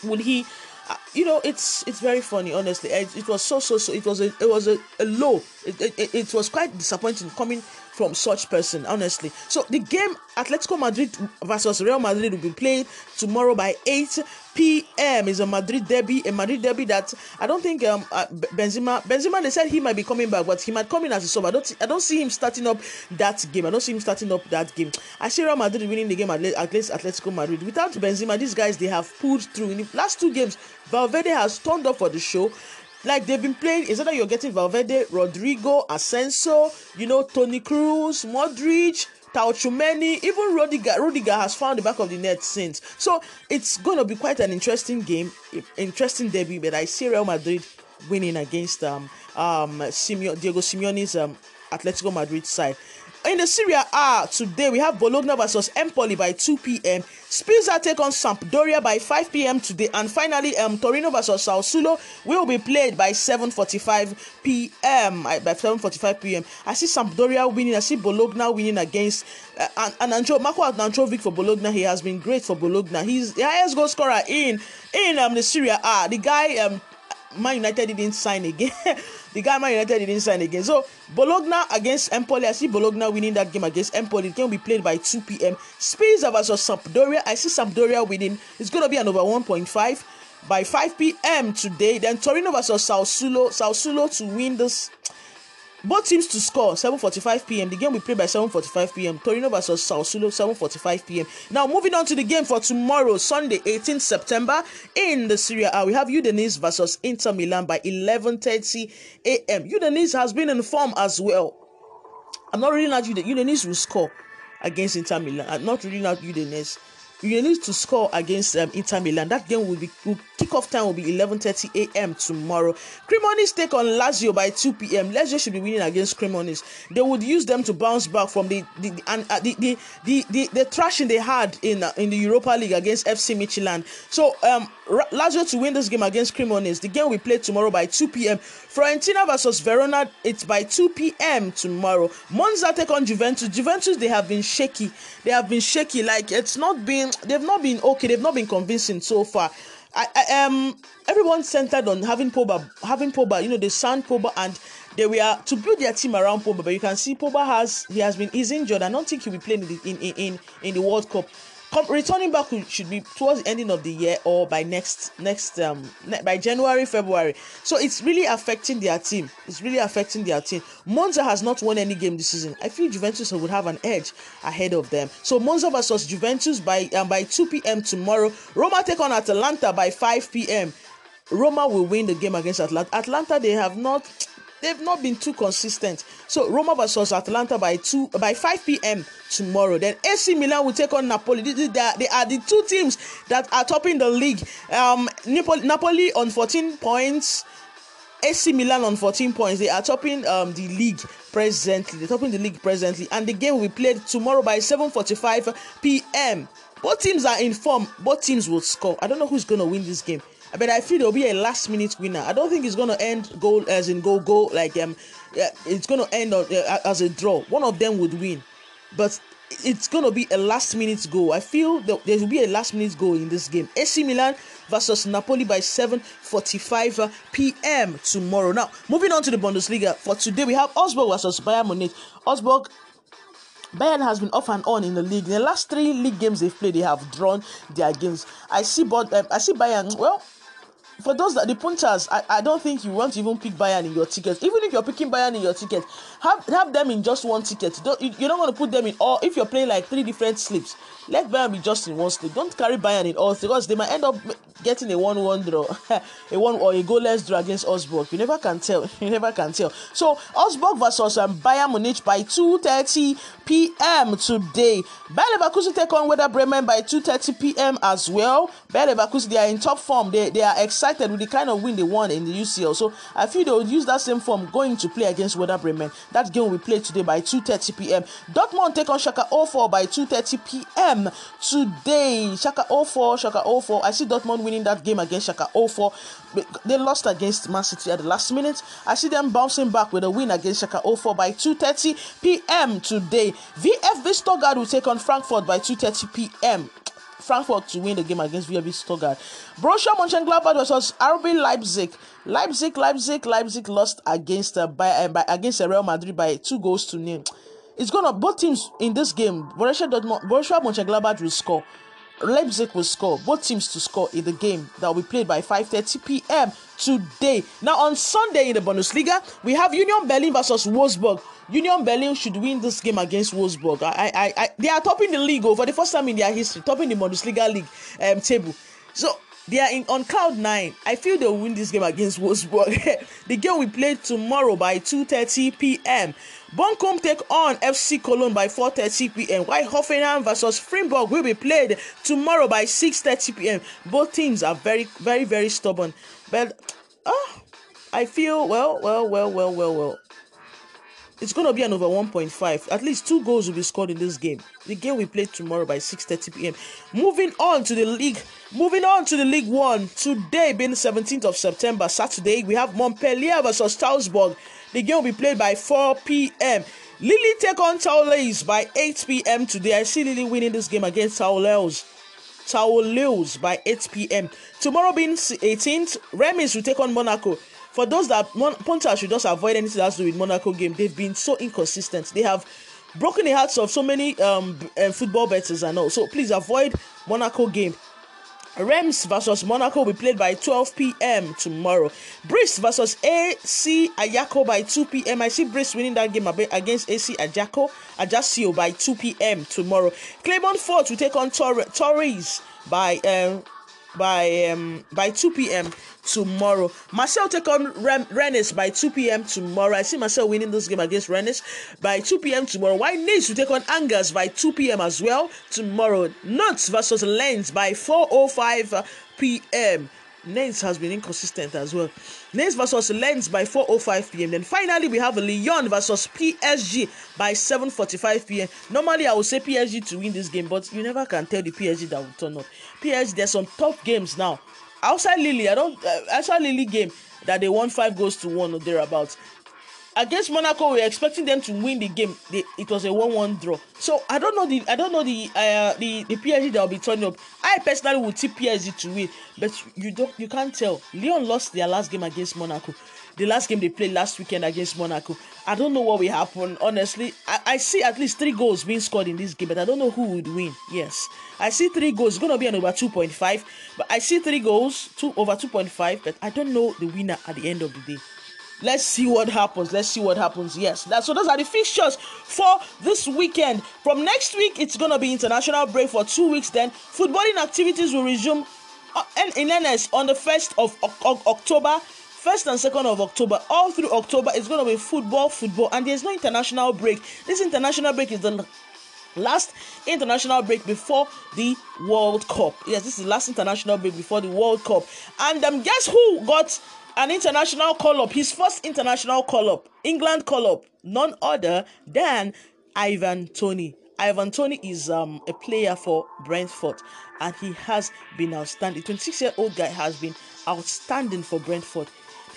would he? Uh, you know, it's it's very funny. Honestly, it, it was so so so. It was a it was a, a low. It, it, it was quite disappointing coming from such person, honestly. So the game Atletico Madrid versus Real Madrid will be played tomorrow by 8 p.m. is a Madrid derby, a Madrid derby that I don't think um uh, Benzema Benzema they said he might be coming back, but he might come in as a sub. I don't I don't see him starting up that game. I don't see him starting up that game. I see Real Madrid winning the game at least Atletico Madrid. Without Benzema, these guys they have pulled through in the last two games. Valverde has turned up for the show. Like they've been playing, is that you're getting Valverde, Rodrigo, Asensio, you know, Toni Kroos, Modric, Tchouameni, even Rudiger, Rudiger has found the back of the net since. So it's going to be quite an interesting game, interesting debut. But I see Real Madrid winning against um um Simeone, Diego Simeone's um Atletico Madrid side. In the Serie A today, we have Bologna versus Empoli by 2 p.m. Spezia take on Sampdoria by 5 p.m. today, and finally, um, Torino versus Sassuolo will be played by 7:45 p.m. By 7:45 p.m. I see Sampdoria winning. I see Bologna winning against uh, and, and Ancho, Marco Antrovic for Bologna. He has been great for Bologna. He's the highest goal scorer in in um the Serie A. The guy um Man United didn't sign again. the guy Man United didn't sign again. So Bologna against Empoli. I see Bologna winning that game against Empoli. The game will be played by 2 p.m. Spezia versus Sampdoria. I see Sampdoria winning. It's to be an over 1.5 by 5 p.m. today. Then Torino versus Sassuolo. Sassuolo to win this both teams to score 7:45 p.m. The game will play by 7:45 p.m. Torino versus Sassuolo 7:45 p.m. Now moving on to the game for tomorrow, Sunday, 18th September in the Serie A, we have Udinese versus Inter Milan by 11:30 a.m. Udinese has been in form as well. I'm not really reading out Udinese will score against Inter Milan. I'm not really not Udinese you need to score against um, Inter Milan. That game will be will, kickoff time will be 11:30 a.m. tomorrow. Cremonese take on Lazio by 2 p.m. Lazio should be winning against Cremonese. They would use them to bounce back from the the the, uh, the, the, the, the, the thrashing they had in uh, in the Europa League against FC Midtjylland. So um, Lazio to win this game against Cremonese. The game we play tomorrow by 2 p.m. Fiorentina versus Verona. It's by 2 p.m. tomorrow. Monza take on Juventus. Juventus they have been shaky. They have been shaky. Like it's not been. They've not been okay. They've not been convincing so far. I, I um everyone centered on having Pogba, having Pogba, You know they signed Pogba and they were to build their team around Pogba. But you can see Pogba has he has been he's injured. I don't think he'll be playing in in, in in the World Cup. Come, returning back should be towards the ending of the year or by next next um ne- by January February. So it's really affecting their team. It's really affecting their team. Monza has not won any game this season. I feel Juventus would have an edge ahead of them. So Monza versus Juventus by um, by 2 p.m. tomorrow. Roma take on Atalanta by 5 p.m. Roma will win the game against Atlanta. Atlanta they have not they've not been too consistent. So Roma versus Atlanta by two by 5 p.m. tomorrow. Then AC Milan will take on Napoli. They are the two teams that are topping the league. Um, Napoli, Napoli on 14 points. AC Milan on 14 points. They are topping um, the league presently. They're topping the league presently, and the game will be played tomorrow by 7:45 p.m. Both teams are in form. Both teams will score. I don't know who's going to win this game but I feel there'll be a last minute winner. I don't think it's gonna end goal as in goal goal like um yeah, it's gonna end as a draw. One of them would win, but it's gonna be a last minute goal. I feel there will be a last minute goal in this game. AC Milan versus Napoli by 7:45 p.m. tomorrow. Now moving on to the Bundesliga for today, we have Augsburg versus Bayern Munich. Augsburg Bayern has been off and on in the league. In the last three league games they've played, they have drawn their games. I see, but um, I see Bayern. Well, for those that the punters, I, I don't think you want to even pick Bayern in your ticket. Even if you're picking Bayern in your ticket, have have them in just one ticket. Don't, you, you don't want to put them in all. If you're playing like three different slips, let Bayern be just in one slip. Don't carry Bayern in all because they might end up getting a one-one draw, a one or a goalless draw against Augsburg. You never can tell. You never can tell. So Augsburg versus um, Bayern Munich by 2:30 p.m. today. Bayer Leverkusen take on Werder Bremen by 2:30 p.m. as well. Bayer Leverkusen they are in top form. They they are excited with the kind of win they won in the UCL. So I feel they will use that same form going to play against Werder Bremen. That game will be played today by 2:30 p.m. Dortmund take on Schalke 04 by 2:30 p.m. today. Schalke 04, Schalke 04. I see Dortmund winning that game against Schalke 04. They lost against Man City at the last minute. I see them bouncing back with a win against Schalke 04 by 2:30 p.m. today. VfB Stuttgart will take on Frankfurt by 2:30 p.m. Frankfurt to win the game against VfB Stuttgart. Borussia Mönchengladbach versus RB Leipzig. Leipzig, Leipzig, Leipzig lost against uh, by, uh, by against Real Madrid by two goals to nil. It's gonna both teams in this game. Borussia Dortmund, Borussia Mönchengladbach will score. Leipzig will score. Both teams to score in the game that will be played by 5:30 p.m. today. Now on Sunday in the Bundesliga, we have Union Berlin versus Wolfsburg. Union Berlin should win this game against Wolfsburg. I, I, I, they are topping the league oh, for the first time in their history, topping the Bundesliga league um, table. So they are in on cloud nine. I feel they'll win this game against Wolfsburg. the game we play tomorrow by 2:30 p.m. Bochum take on FC Cologne by 4:30 p.m. While Hoffenheim versus Freiburg will be played tomorrow by 6:30 p.m. Both teams are very, very, very stubborn, but oh, I feel well, well, well, well, well, well. It's gonna be an over 1.5. At least two goals will be scored in this game. The game we play tomorrow by 6:30 p.m. Moving on to the league. Moving on to the League One. Today, being the 17th of September, Saturday, we have Montpellier versus Strasbourg. The game will be played by 4 p.m. Lille take on Toulouse by 8 p.m. today. I see Lille winning this game against Toulouse. Toulouse by 8 p.m. Tomorrow being 18th, Reims will take on Monaco. For those that Mon- Ponta should just avoid anything that's to do with Monaco game, they've been so inconsistent. They have broken the hearts of so many um, uh, football bettors and all. So please avoid Monaco game. Reims versus Monaco will be played by 12 p.m. tomorrow. Brest versus AC Ajaccio by 2 p.m. I see Brest winning that game against AC Ajaccio, Ajaccio by 2 p.m. tomorrow. Clermont Foot will take on Tor- Torres by um, by um, by 2 p.m. tomorrow. Marseille take on Rem- Rennes by 2 p.m. tomorrow. I see Marseille winning this game against Rennes by 2 p.m. tomorrow. While Nice will take on Angers by 2 p.m. as well tomorrow. Nantes versus Lens by 4:05 p.m. Nantes has been inconsistent as well. Nantes versus Lens by 4:05 p.m. Then finally we have Lyon versus PSG by 7:45 p.m. Normally I would say PSG to win this game, but you never can tell the PSG that will turn up. PSG there's some tough games now. Outside Lille, I don't uh, outside Lille game that they won five goals to one or thereabouts. Against Monaco, we were expecting them to win the game. They, it was a one-one draw. So I don't know the I don't know the uh, the the PSG that will be turning up. I personally would tip PSG to win, but you don't you can't tell. Lyon lost their last game against Monaco. The last game they played last weekend against Monaco. I don't know what will happen. Honestly, I, I see at least three goals being scored in this game, but I don't know who would win. Yes, I see three goals. It's gonna be an over 2.5, but I see three goals, two over 2.5, but I don't know the winner at the end of the day. Let's see what happens. Let's see what happens. Yes, that's so. Those are the fixtures for this weekend. From next week, it's gonna be international break for two weeks. Then footballing activities will resume uh, in earnest on the first of October. First and second of October, all through October, it's gonna be football, football, and there's no international break. This international break is the last international break before the World Cup. Yes, this is the last international break before the World Cup. And um, guess who got an international call up, his first international call up, England call up, none other than Ivan Toney. Ivan Toney is um, a player for Brentford and he has been outstanding. 26 year old guy has been outstanding for Brentford.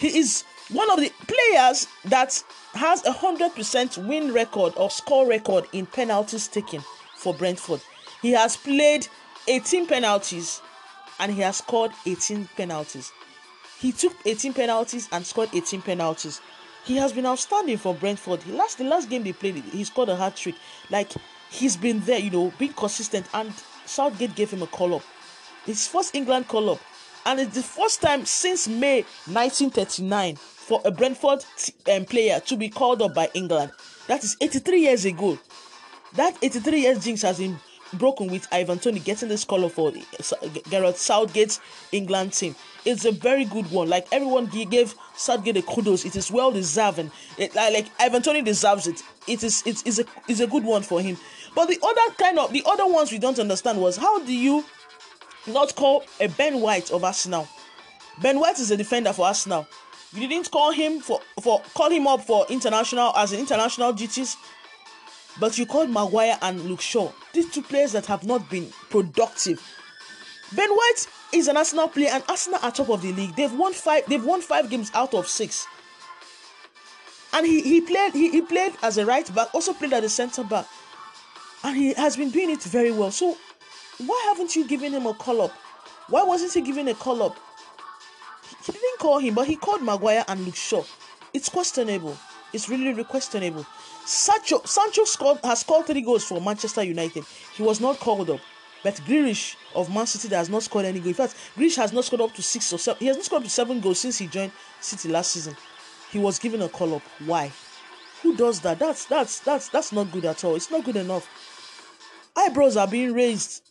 He is one of the players that has a 100% win record or score record in penalties taken for Brentford. He has played 18 penalties and he has scored 18 penalties. He took 18 penalties and scored 18 penalties. He has been outstanding for Brentford. He last the last game they played, he scored a hat trick. Like he's been there, you know, being consistent. And Southgate gave him a call up. His first England call up, and it's the first time since May 1939 for a Brentford um, player to be called up by England. That is 83 years ago. That 83 years jinx has been broken with Ivan Toney getting this call for Gareth Southgate's England team it's a very good one. Like everyone gave Southgate a kudos. It is well deserving. Like Ivan Toney deserves it. It is it is a is a good one for him. But the other kind of the other ones we don't understand was how do you not call a Ben White of Arsenal? Ben White is a defender for Arsenal. You didn't call him for for call him up for international as an international duties, but you called Maguire and Luke Shaw. These two players that have not been productive. Ben White is an Arsenal player, and Arsenal are top of the league. They've won five. They've won five games out of six. And he, he played he, he played as a right back, also played as a centre back, and he has been doing it very well. So why haven't you given him a call up? Why wasn't he given a call up? He, didn't call him, but he called Maguire and Luke Shaw. It's questionable. It's really, really questionable. Sancho Sancho scored has scored three goals for Manchester United. He was not called up. But Grealish of Man City has not scored any goal. In fact, Grealish has not scored up to six or seven. He has not scored up to seven goals since he joined City last season. He was given a call up. Why? Who does that? That's that's that's that's not good at all. It's not good enough. Eyebrows are being raised.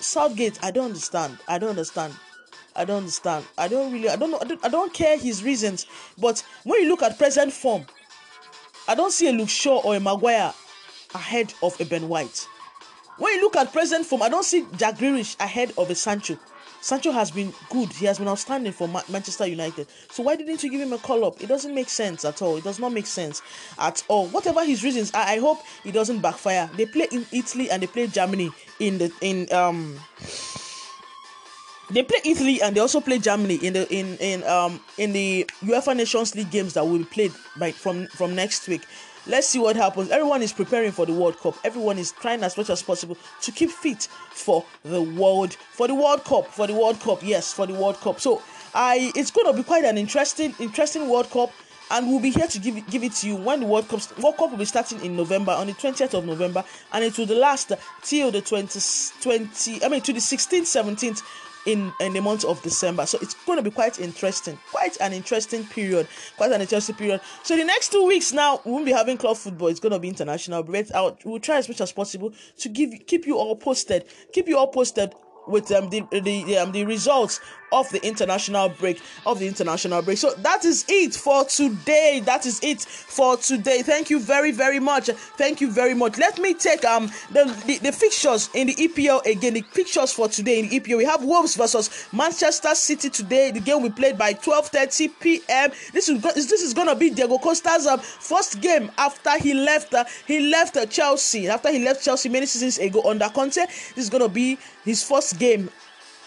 Southgate, I don't understand. I don't understand. I don't understand. I don't really. I don't know. I don't, I don't care his reasons. But when you look at present form, I don't see a Luke Shaw or a Maguire ahead of a Ben White. When you look at present form, I don't see Jack Grealish ahead of a Sancho. Sancho has been good. He has been outstanding for Ma- Manchester United. So why didn't you give him a call up? It doesn't make sense at all. It does not make sense at all. Whatever his reasons, I, I hope it doesn't backfire. They play in Italy and they play Germany in the in um they play Italy and they also play Germany in the in in um in the UEFA Nations League games that will be played by from from next week. Let's see what happens. Everyone is preparing for the World Cup. Everyone is trying as much as possible to keep fit for the World for the World Cup. For the World Cup, yes, for the World Cup. So I it's going to be quite an interesting interesting World Cup and we'll be here to give it, give it to you when the World Cup World Cup will be starting in November on the 20th of November and it will last till the 20, 20 I mean to the 16th 17th in in the month of December. So it's going to be quite interesting, quite an interesting period, quite an interesting period. So the next two weeks now we won't be having club football. It's going to be international. But we'll try as much as possible to give keep you all posted, keep you all posted with um, the the um, the results of the international break of the international break. So that is it for today. That is it for today. Thank you very very much. Thank you very much. Let me take um the, the, the fixtures in the EPL again. The fixtures for today in the EPL. We have Wolves versus Manchester City today. The game will be played by 12:30 p.m. This is this is gonna be Diego Costa's um, first game after he left uh, he left uh, Chelsea after he left Chelsea many seasons ago under Conte. This is gonna be his first game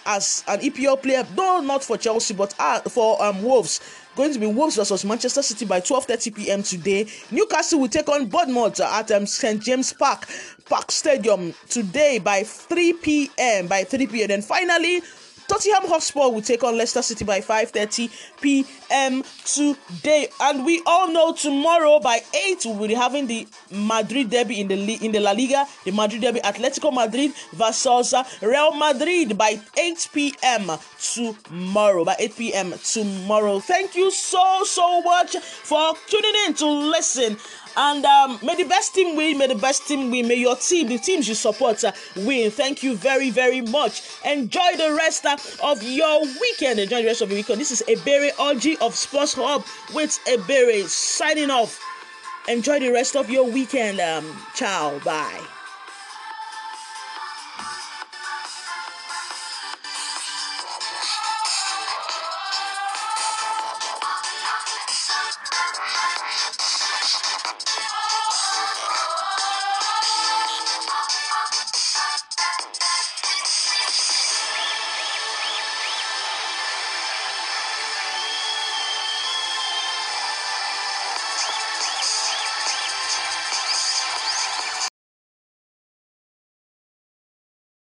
as an EPL player, though not for Chelsea, but uh, for um, Wolves. Going to be Wolves versus Manchester City by 12:30 p.m. today. Newcastle will take on Bournemouth at um, St James Park Park Stadium today by 3 p.m. By 3 p.m. And finally, Tottenham Hotspur will take on Leicester City by 5:30 p.m. today, and we all know tomorrow by 8 we'll be having the Madrid derby in the in the La Liga. The Madrid derby, Atletico Madrid versus Real Madrid by 8 p.m. tomorrow. By 8 p.m. tomorrow. Thank you so so much for tuning in to listen. And um, may the best team win. May the best team win. May your team, the teams you support, uh, win. Thank you very, very much. Enjoy the rest uh, of your weekend. Enjoy the rest of your weekend. This is Ebere Orgy of Sports Hub with Ebere signing off. Enjoy the rest of your weekend. Um, ciao. Bye.